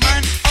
Man.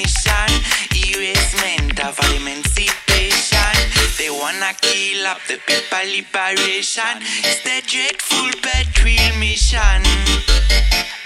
nation. Erasement of emancipation. They wanna kill up the people liberation. It's the dreadful bad mission.